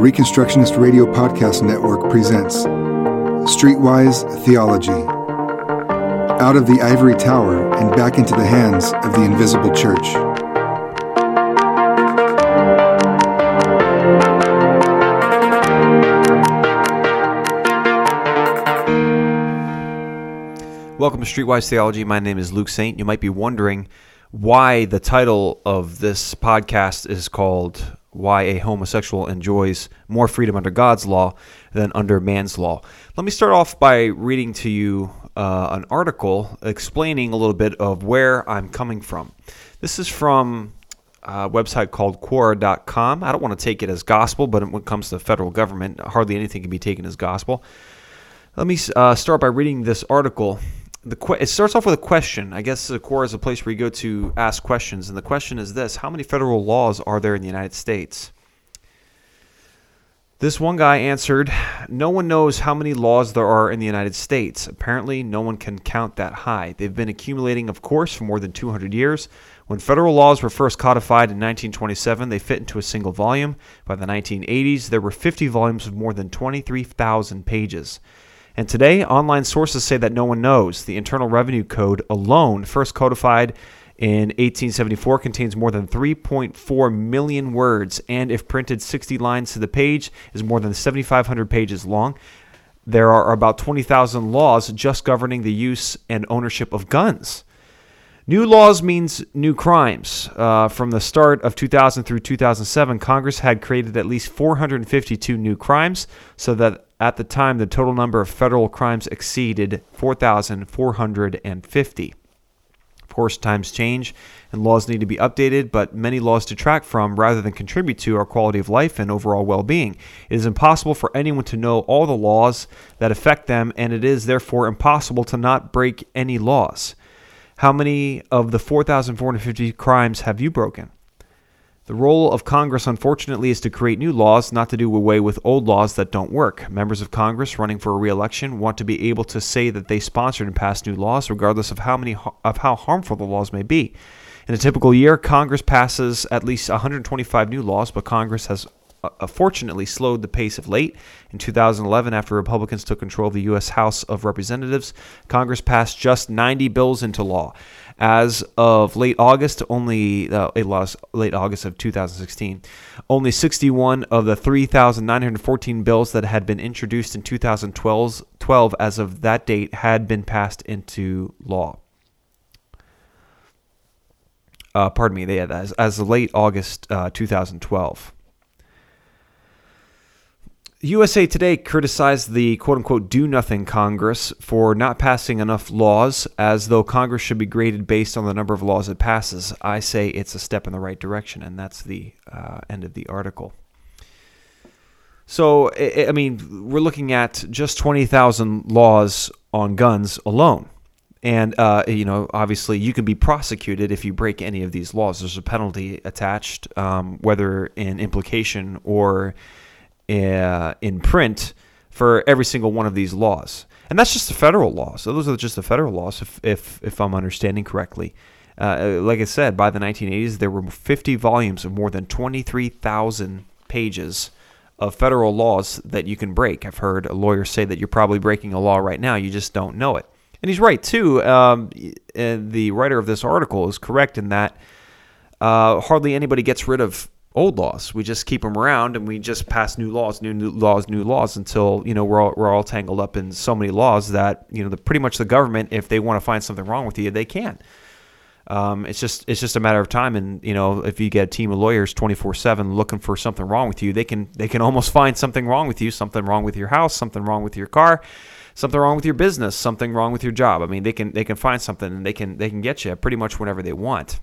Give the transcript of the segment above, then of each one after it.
Reconstructionist Radio Podcast Network presents Streetwise Theology. Out of the ivory tower and back into the hands of the invisible church. Welcome to Streetwise Theology. My name is Luke Saint. You might be wondering why the title of this podcast is called Why a Homosexual Enjoys More Freedom Under God's Law Than Under Man's Law. Let me start off by reading to you uh, an article explaining a little bit of where I'm coming from. This is from a website called Quora.com. I don't want to take it as gospel, but when it comes to the federal government, hardly anything can be taken as gospel. Let me uh, start by reading this article the que- it starts off with a question. I guess the Quora is a place where you go to ask questions, and the question is this: How many federal laws are there in the United States? This one guy answered, No one knows how many laws there are in the United States. Apparently, no one can count that high. They've been accumulating, of course, for more than 200 years. When federal laws were first codified in 1927, they fit into a single volume. By the 1980s, there were 50 volumes of more than 23,000 pages. And today, online sources say that no one knows. The Internal Revenue Code alone, first codified in 1874, contains more than 3.4 million words, and if printed 60 lines to the page, is more than 7,500 pages long. There are about 20,000 laws just governing the use and ownership of guns. New laws means new crimes. Uh, from the start of 2000 through 2007, Congress had created at least 452 new crimes, so that at the time the total number of federal crimes exceeded 4,450. Of course, times change and laws need to be updated, but many laws detract from rather than contribute to our quality of life and overall well being. It is impossible for anyone to know all the laws that affect them, and it is therefore impossible to not break any laws. How many of the 4,450 crimes have you broken? The role of Congress, unfortunately, is to create new laws, not to do away with old laws that don't work. Members of Congress running for a re-election want to be able to say that they sponsored and passed new laws, regardless of how many of how harmful the laws may be. In a typical year, Congress passes at least 125 new laws, but Congress has uh, fortunately slowed the pace of late. In 2011, after Republicans took control of the U.S. House of Representatives, Congress passed just 90 bills into law. As of late August, only uh, late August of 2016, only 61 of the 3,914 bills that had been introduced in 2012 12 as of that date had been passed into law. Uh, pardon me, they had as, as late August uh, 2012. USA Today criticized the quote unquote do nothing Congress for not passing enough laws, as though Congress should be graded based on the number of laws it passes. I say it's a step in the right direction, and that's the uh, end of the article. So, I mean, we're looking at just 20,000 laws on guns alone. And, uh, you know, obviously you can be prosecuted if you break any of these laws. There's a penalty attached, um, whether in implication or in print for every single one of these laws. And that's just the federal laws. So those are just the federal laws, if, if, if I'm understanding correctly. Uh, like I said, by the 1980s, there were 50 volumes of more than 23,000 pages of federal laws that you can break. I've heard a lawyer say that you're probably breaking a law right now, you just don't know it. And he's right, too. Um, the writer of this article is correct in that uh, hardly anybody gets rid of old laws. We just keep them around and we just pass new laws, new, new laws, new laws until you know we're all, we're all tangled up in so many laws that you know the, pretty much the government, if they want to find something wrong with you, they can. Um, it's just it's just a matter of time, and you know if you get a team of lawyers twenty four seven looking for something wrong with you, they can they can almost find something wrong with you, something wrong with your house, something wrong with your car, something wrong with your business, something wrong with your job. I mean, they can they can find something and they can they can get you pretty much whenever they want.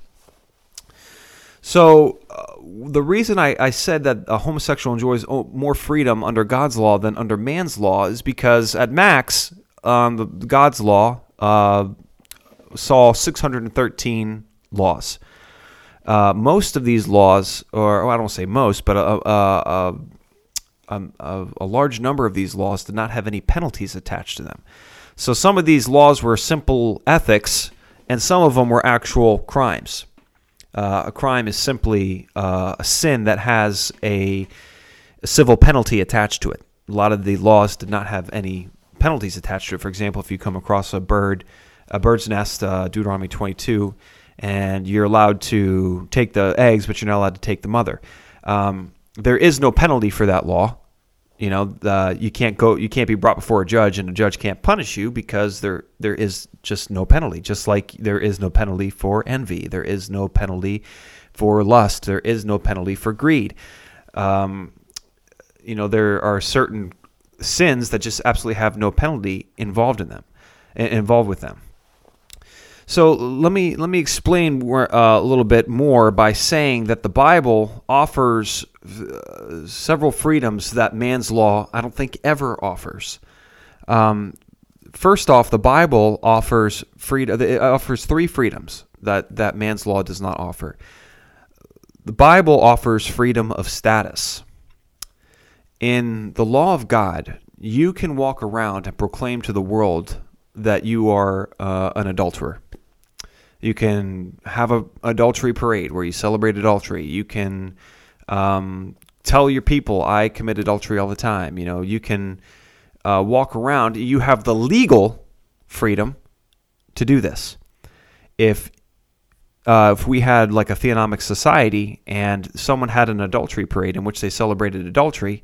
So, uh, the reason I, I, said that a homosexual enjoys more freedom under God's law than under man's law is because at max, um, the, God's law uh, saw 613 laws. Uh, most of these laws, or well, I don't say most, but a, a, a, a large number of these laws did not have any penalties attached to them. So some of these laws were simple ethics, and some of them were actual crimes. Uh, a crime is simply uh, a sin that has a a civil penalty attached to it. A lot of the laws did not have any penalties attached to it. For example, if you come across a bird, a bird's nest, uh, Deuteronomy 22, and you're allowed to take the eggs, but you're not allowed to take the mother. Um, there is no penalty for that law. You know, you can't go, you can't be brought before a judge, and a judge can't punish you because there there is just no penalty. Just like there is no penalty for envy, there is no penalty for lust, there is no penalty for greed. Um, you know, there are certain sins that just absolutely have no penalty involved in them, involved with them. So let me let me explain uh, a little bit more by saying that the Bible offers uh, several freedoms that man's law I don't think ever offers. Um, first off, the Bible offers freedom. It offers three freedoms that that man's law does not offer. The Bible offers freedom of status. In the law of God, you can walk around and proclaim to the world that you are uh, an adulterer. You can have a adultery parade where you celebrate adultery. You can um, tell your people, "I commit adultery all the time." You know, you can uh, walk around. You have the legal freedom to do this. If uh, if we had like a theonomic society and someone had an adultery parade in which they celebrated adultery,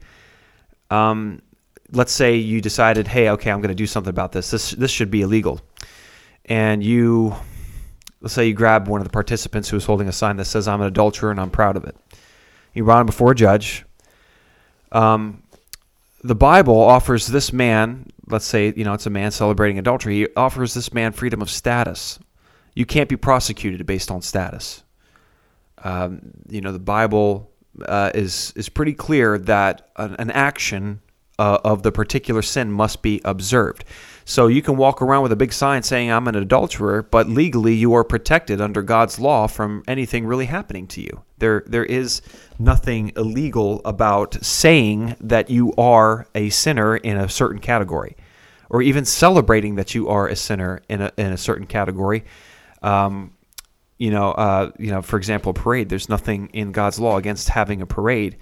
um, let's say you decided, hey, okay, I'm going to do something about this. This this should be illegal, and you let's say you grab one of the participants who is holding a sign that says, I'm an adulterer and I'm proud of it. You brought him before a judge. Um, the Bible offers this man, let's say, you know, it's a man celebrating adultery, he offers this man freedom of status. You can't be prosecuted based on status. Um, you know, the Bible uh, is, is pretty clear that an, an action uh, of the particular sin must be observed. So you can walk around with a big sign saying, I'm an adulterer, but legally you are protected under God's law from anything really happening to you. There, there is nothing illegal about saying that you are a sinner in a certain category, or even celebrating that you are a sinner in a, in a certain category. Um, you know, uh, you know, for example, parade. There's nothing in God's law against having a parade.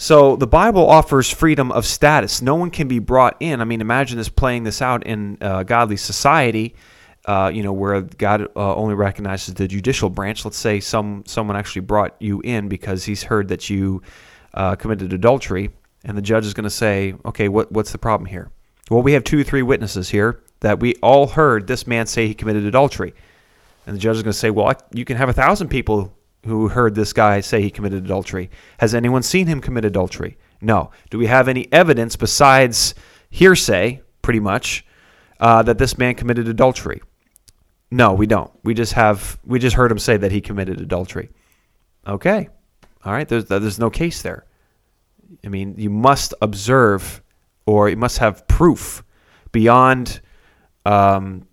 So the Bible offers freedom of status. No one can be brought in. I mean, imagine this playing this out in a godly society, uh, you know, where God uh, only recognizes the judicial branch. Let's say some someone actually brought you in because he's heard that you uh, committed adultery, and the judge is going to say, "Okay, what what's the problem here?" Well, we have two or three witnesses here that we all heard this man say he committed adultery, and the judge is going to say, "Well, I, you can have a thousand people who heard this guy say he committed adultery. Has anyone seen him commit adultery? No. Do we have any evidence besides hearsay, pretty much, uh, that this man committed adultery? No, we don't. We just have we just heard him say that he committed adultery. Okay, all right. There's there's no case there. I mean, you must observe, or you must have proof beyond um,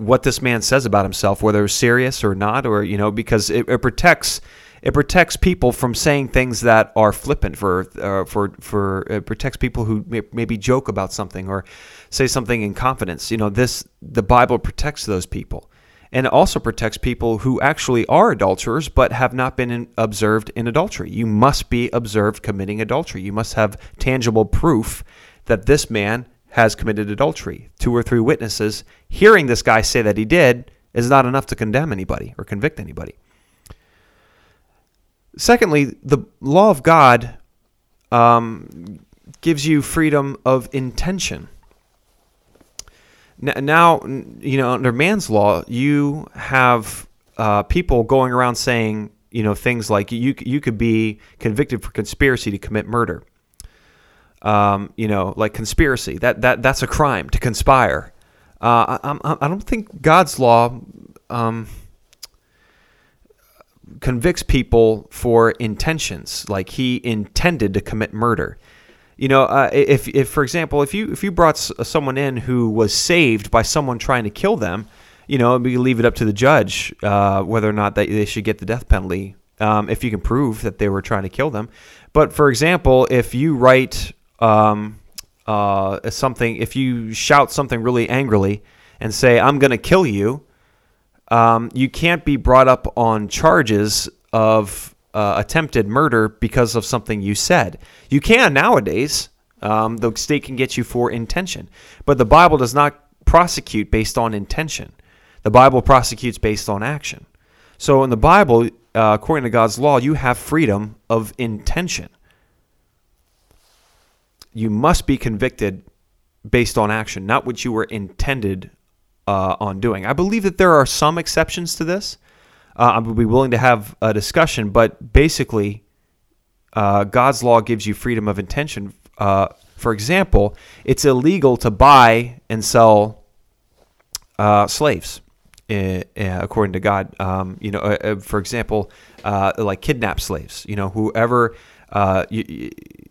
what this man says about himself, whether it's serious or not, or you know, because it, it protects it protects people from saying things that are flippant for uh, for for it protects people who may, maybe joke about something or say something in confidence. You know, this the Bible protects those people. And it also protects people who actually are adulterers but have not been in, observed in adultery. You must be observed committing adultery. You must have tangible proof that this man has committed adultery. Two or three witnesses hearing this guy say that he did is not enough to condemn anybody or convict anybody. Secondly, the law of God um, gives you freedom of intention. Now, you know, under man's law, you have uh, people going around saying, you know, things like you you could be convicted for conspiracy to commit murder um, you know, like conspiracy. That that that's a crime to conspire. Uh, I, I, don't think God's law um, convicts people for intentions, like He intended to commit murder. You know, uh, if, if for example, if you if you brought someone in who was saved by someone trying to kill them, you know, we leave it up to the judge uh, whether or not they, they should get the death penalty um, if you can prove that they were trying to kill them. But for example, if you write um, uh, something, if you shout something really angrily and say, I'm going to kill you, um, you can't be brought up on charges of uh, attempted murder because of something you said. You can nowadays. Um, the state can get you for intention, but the Bible does not prosecute based on intention. The Bible prosecutes based on action. So in the Bible, uh, according to God's law, you have freedom of intention. You must be convicted based on action, not what you were intended uh, on doing. I believe that there are some exceptions to this. Uh, I would be willing to have a discussion, but basically, uh, God's law gives you freedom of intention. Uh, for example, it's illegal to buy and sell uh, slaves. Uh, according to God, um, you know, for example, like kidnap slaves. You know, whoever uh, you,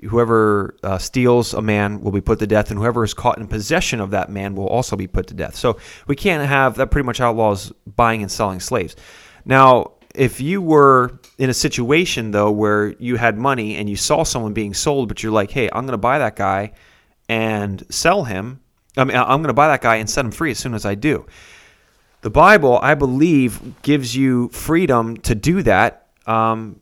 whoever uh, steals a man will be put to death, and whoever is caught in possession of that man will also be put to death. So we can't have that. Pretty much outlaws buying and selling slaves. Now, if you were in a situation though where you had money and you saw someone being sold, but you're like, hey, I'm going to buy that guy and sell him. I mean, I'm going to buy that guy and set him free as soon as I do. The Bible, I believe, gives you freedom to do that. Um,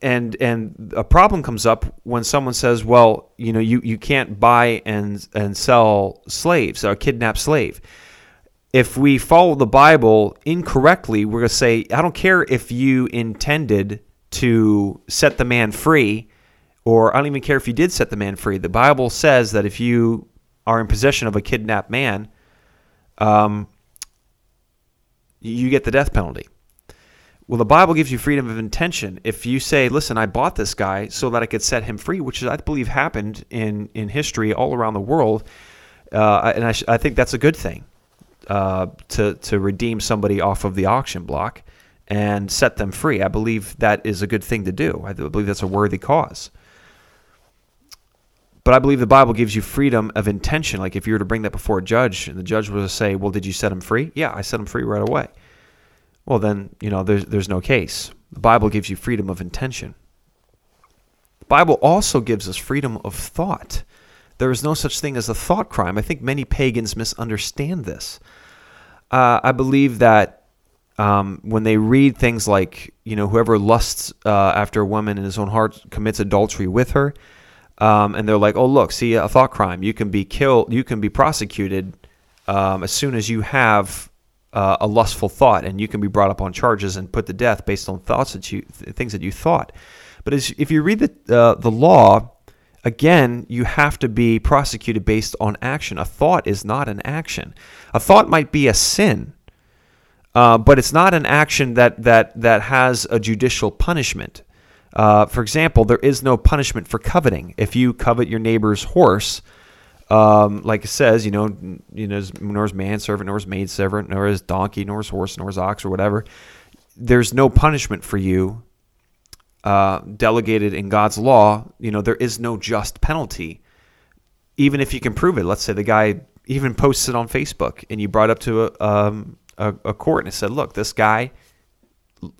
and and a problem comes up when someone says, "Well, you know, you, you can't buy and and sell slaves or kidnap slave." If we follow the Bible incorrectly, we're going to say, "I don't care if you intended to set the man free, or I don't even care if you did set the man free." The Bible says that if you are in possession of a kidnapped man, um, you get the death penalty. Well, the Bible gives you freedom of intention. If you say, "Listen, I bought this guy so that I could set him free," which I believe happened in in history all around the world, uh, and I, I, think that's a good thing uh, to to redeem somebody off of the auction block and set them free. I believe that is a good thing to do. I believe that's a worthy cause. But I believe the Bible gives you freedom of intention. Like if you were to bring that before a judge, and the judge was to say, "Well, did you set him free?" Yeah, I set him free right away well, then, you know, there's, there's no case. The Bible gives you freedom of intention. The Bible also gives us freedom of thought. There is no such thing as a thought crime. I think many pagans misunderstand this. Uh, I believe that um, when they read things like, you know, whoever lusts uh, after a woman in his own heart commits adultery with her, um, and they're like, oh, look, see, a thought crime. You can be killed, you can be prosecuted um, as soon as you have uh, a lustful thought, and you can be brought up on charges and put to death based on thoughts that you things that you thought. But as, if you read the uh, the law, again, you have to be prosecuted based on action. A thought is not an action. A thought might be a sin, uh, but it's not an action that that that has a judicial punishment. Uh, for example, there is no punishment for coveting. If you covet your neighbor's horse, um, like it says, you know, you know, nor his manservant, nor his maidservant, nor his donkey, nor his horse, nor his ox, or whatever. There's no punishment for you uh, delegated in God's law. You know, there is no just penalty, even if you can prove it. Let's say the guy even posts it on Facebook, and you brought up to a, um, a, a court and said, "Look, this guy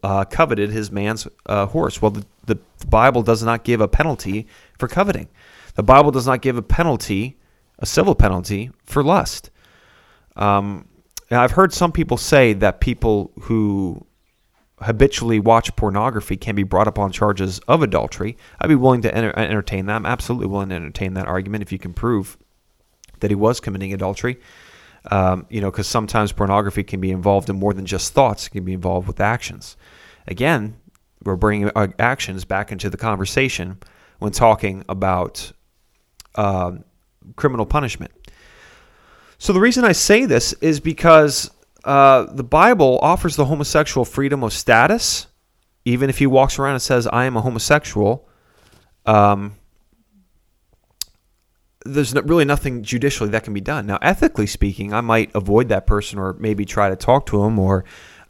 uh, coveted his man's uh, horse." Well, the, the Bible does not give a penalty for coveting. The Bible does not give a penalty a civil penalty for lust. Um, I've heard some people say that people who habitually watch pornography can be brought up on charges of adultery. I'd be willing to enter- entertain that. I'm absolutely willing to entertain that argument if you can prove that he was committing adultery. Um, you know, because sometimes pornography can be involved in more than just thoughts; it can be involved with actions. Again, we're bringing actions back into the conversation when talking about um, criminal punishment. So the reason I say this is because uh, the Bible offers the homosexual freedom of status, even if he walks around and says, "I am a homosexual." Um, there's really nothing judicially that can be done. Now, ethically speaking, I might avoid that person or maybe try to talk to him or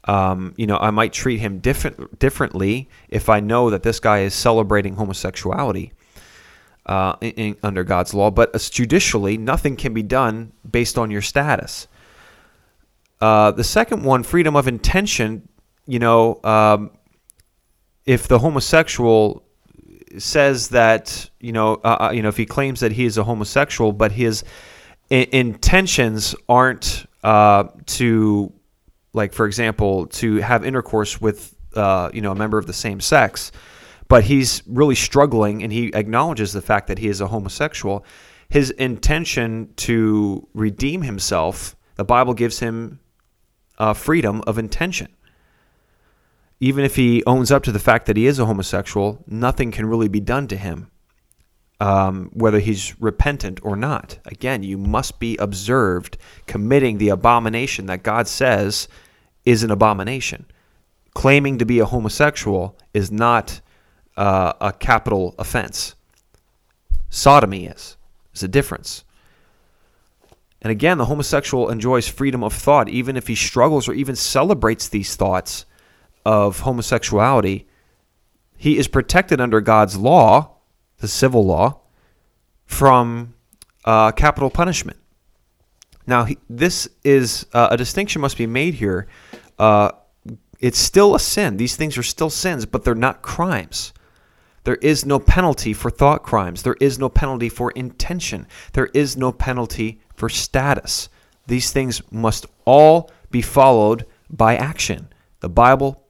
um, you know, I might treat him different differently if I know that this guy is celebrating homosexuality uh, in, under God's law, but judicially, nothing can be done based on your status. Uh, the second one, freedom of intention, you know, um, if the homosexual says that, you know, uh, uh you know, if he claims that he is a homosexual, but his I- intentions aren't uh, to, like, for example, to have intercourse with uh, you know, a member of the same sex, but he's really struggling, and he acknowledges the fact that he is a homosexual. His intention to redeem himself, the Bible gives him uh, freedom of intention. Even if he owns up to the fact that he is a homosexual, nothing can really be done to him um, whether he's repentant or not. Again, you must be observed committing the abomination that God says is an abomination. Claiming to be a homosexual is not uh, a capital offense. Sodomy is. There's a difference. And again, the homosexual enjoys freedom of thought, even if he struggles or even celebrates these thoughts of homosexuality. He is protected under God's law the civil law, from uh, capital punishment. Now, he, this is uh, a distinction must be made here. Uh, it's still a sin. These things are still sins, but they're not crimes. There is no penalty for thought crimes. There is no penalty for intention. There is no penalty for status. These things must all be followed by action. The Bible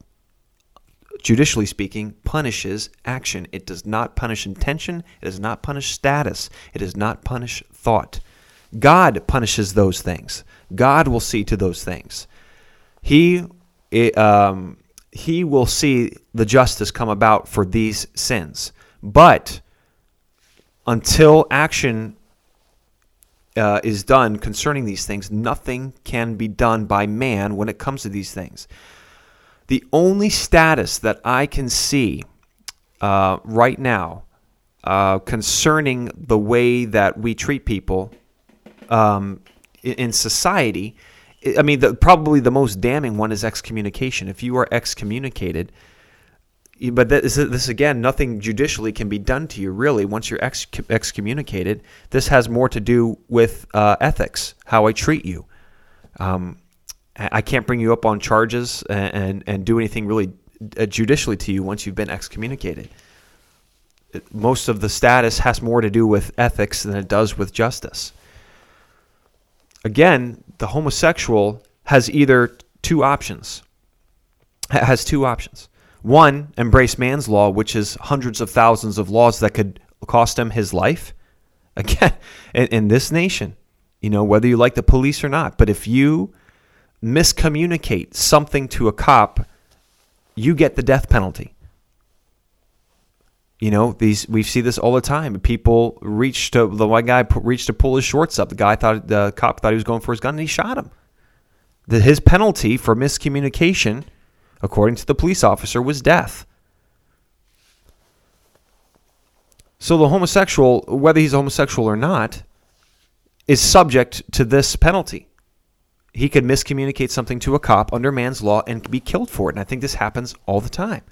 judicially speaking, punishes action. It does not punish intention. It does not punish status. It does not punish thought. God punishes those things. God will see to those things. He, um, he will see the justice come about for these sins. But until action uh, is done concerning these things, nothing can be done by man when it comes to these things. The only status that I can see uh, right now uh, concerning the way that we treat people um, in society, I mean, the, probably the most damning one is excommunication. If you are excommunicated, but this, this again, nothing judicially can be done to you really once you're ex- excommunicated. This has more to do with uh, ethics, how I treat you. Um, I can't bring you up on charges and, and, and do anything really uh, judicially to you once you've been excommunicated. Most of the status has more to do with ethics than it does with justice. Again, the homosexual has either two options. Has two options. One, embrace man's law, which is hundreds of thousands of laws that could cost him his life. Again, in, in this nation, you know, whether you like the police or not, but if you miscommunicate something to a cop, you get the death penalty. You know, these we see this all the time. People reached to the one guy reached to pull his shorts up. The guy thought the cop thought he was going for his gun, and he shot him. The, his penalty for miscommunication, according to the police officer, was death. So the homosexual, whether he's homosexual or not, is subject to this penalty he could miscommunicate something to a cop under man's law and be killed for it. And I think this happens all the time.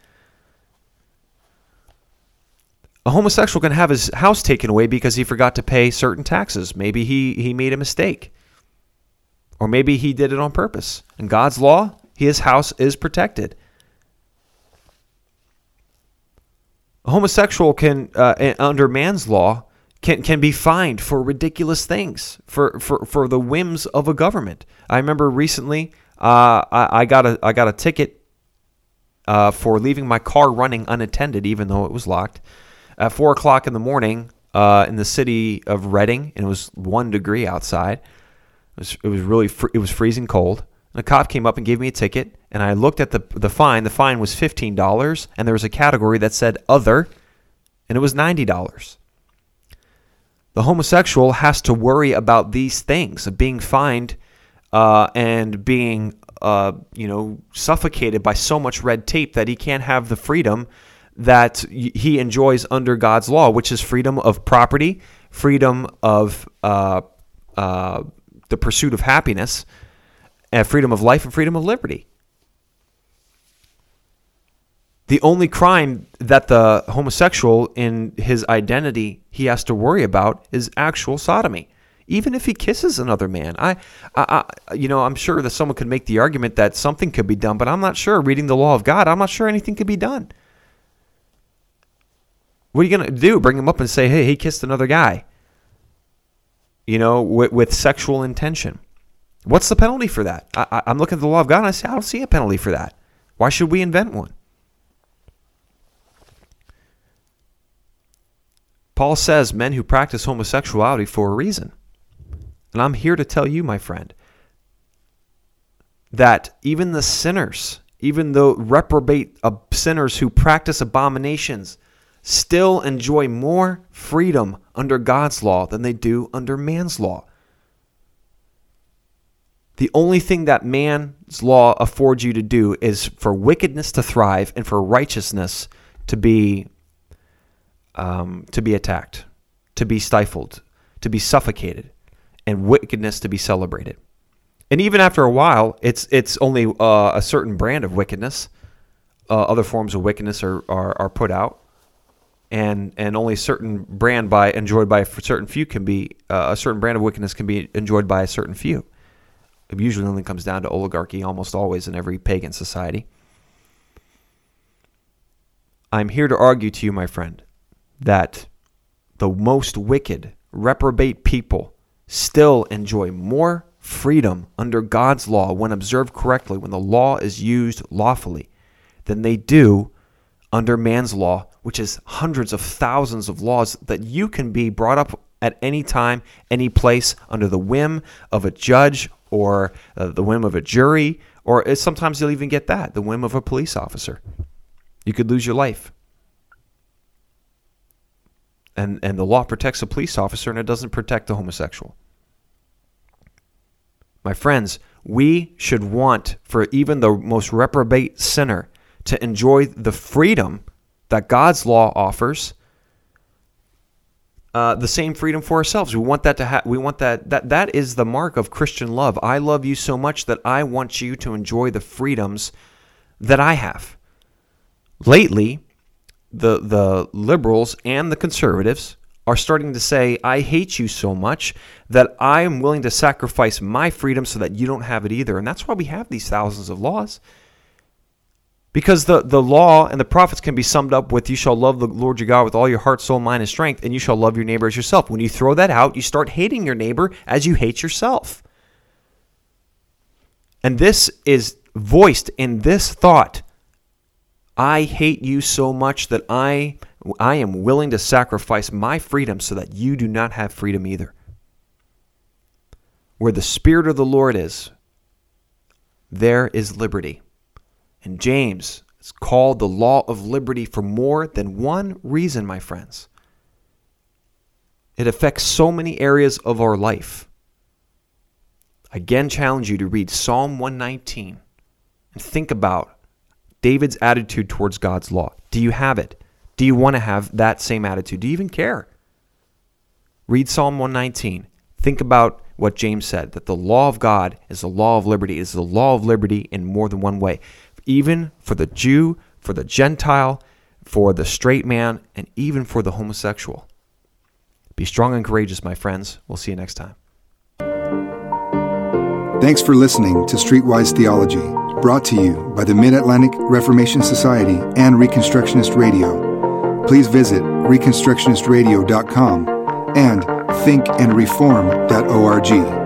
A homosexual can have his house taken away because he forgot to pay certain taxes. Maybe he, he made a mistake. Or maybe he did it on purpose. In God's law, his house is protected. A homosexual can, uh, under man's law, can, can be fined for ridiculous things, for, for, for the whims of a government. I remember recently uh, I, I, got a, I got a ticket uh, for leaving my car running unattended, even though it was locked, at 4 o'clock in the morning uh, in the city of Reading, and it was one degree outside. It was, it was really fr- it was freezing cold. And a cop came up and gave me a ticket, and I looked at the the fine. The fine was fifteen dollars, and there was a category that said other, and it was ninety dollars. The homosexual has to worry about these things of being fined uh, and being, uh, you know, suffocated by so much red tape that he can't have the freedom that he enjoys under God's law, which is freedom of property, freedom of uh, uh the pursuit of happiness, and freedom of life, and freedom of liberty. The only crime that the homosexual in his identity he has to worry about is actual sodomy. Even if he kisses another man, I, I, I, you know, I'm sure that someone could make the argument that something could be done, but I'm not sure. Reading the law of God, I'm not sure anything could be done. What are you going to do? Bring him up and say, hey, he kissed another guy, you know, with, with sexual intention. What's the penalty for that? I, am looking at the law of God and I say, I don't see a penalty for that. Why should we invent one? Paul says men who practice homosexuality for a reason. And I'm here to tell you, my friend, that even the sinners, even the reprobate uh, sinners who practice abominations, still enjoy more freedom under God's law than they do under man's law. The only thing that man's law affords you to do is for wickedness to thrive and for righteousness to be um, to be attacked, to be stifled, to be suffocated, and wickedness to be celebrated. And even after a while, it's it's only uh, a certain brand of wickedness. Uh, other forms of wickedness are, are, are put out, and and only certain brand by enjoyed by a certain few can be uh, a certain brand of wickedness can be enjoyed by a certain few. It usually only comes down to oligarchy, almost always in every pagan society. I'm here to argue to you, my friend, that the most wicked, reprobate people still enjoy more freedom under God's law when observed correctly, when the law is used lawfully, than they do under man's law, which is hundreds of thousands of laws that you can be brought up at any time, any place, under the whim of a judge or uh, the whim of a jury, or sometimes you'll even get that, the whim of a police officer. You could lose your life and and the law protects a police officer and it doesn't protect the homosexual. My friends, we should want for even the most reprobate sinner to enjoy the freedom that God's law offers. Uh, the same freedom for ourselves. We want that to have. We want that. That that is the mark of Christian love. I love you so much that I want you to enjoy the freedoms that I have. Lately, the the liberals and the conservatives are starting to say, I hate you so much that I am willing to sacrifice my freedom so that you don't have it either. And that's why we have these thousands of laws. Because the, the law and the prophets can be summed up with, You shall love the Lord your God with all your heart, soul, mind, and strength, and you shall love your neighbor as yourself. When you throw that out, you start hating your neighbor as you hate yourself. And this is voiced in this thought I hate you so much that I I am willing to sacrifice my freedom so that you do not have freedom either. Where the spirit of the Lord is, there is liberty. And James is called the law of liberty for more than one reason, my friends. It affects so many areas of our life. Again challenge you to read Psalm 119 and think about David's attitude towards God's law. Do you have it? Do you want to have that same attitude? Do you even care? Read Psalm 119. Think about what James said that the law of God is the law of liberty, is the law of liberty in more than one way, even for the Jew, for the Gentile, for the straight man, and even for the homosexual. Be strong and courageous, my friends. We'll see you next time. Thanks for listening to Streetwise Theology brought to you by the Mid Atlantic Reformation Society and Reconstructionist Radio. Please visit ReconstructionistRadio.com and thinkandreform.org.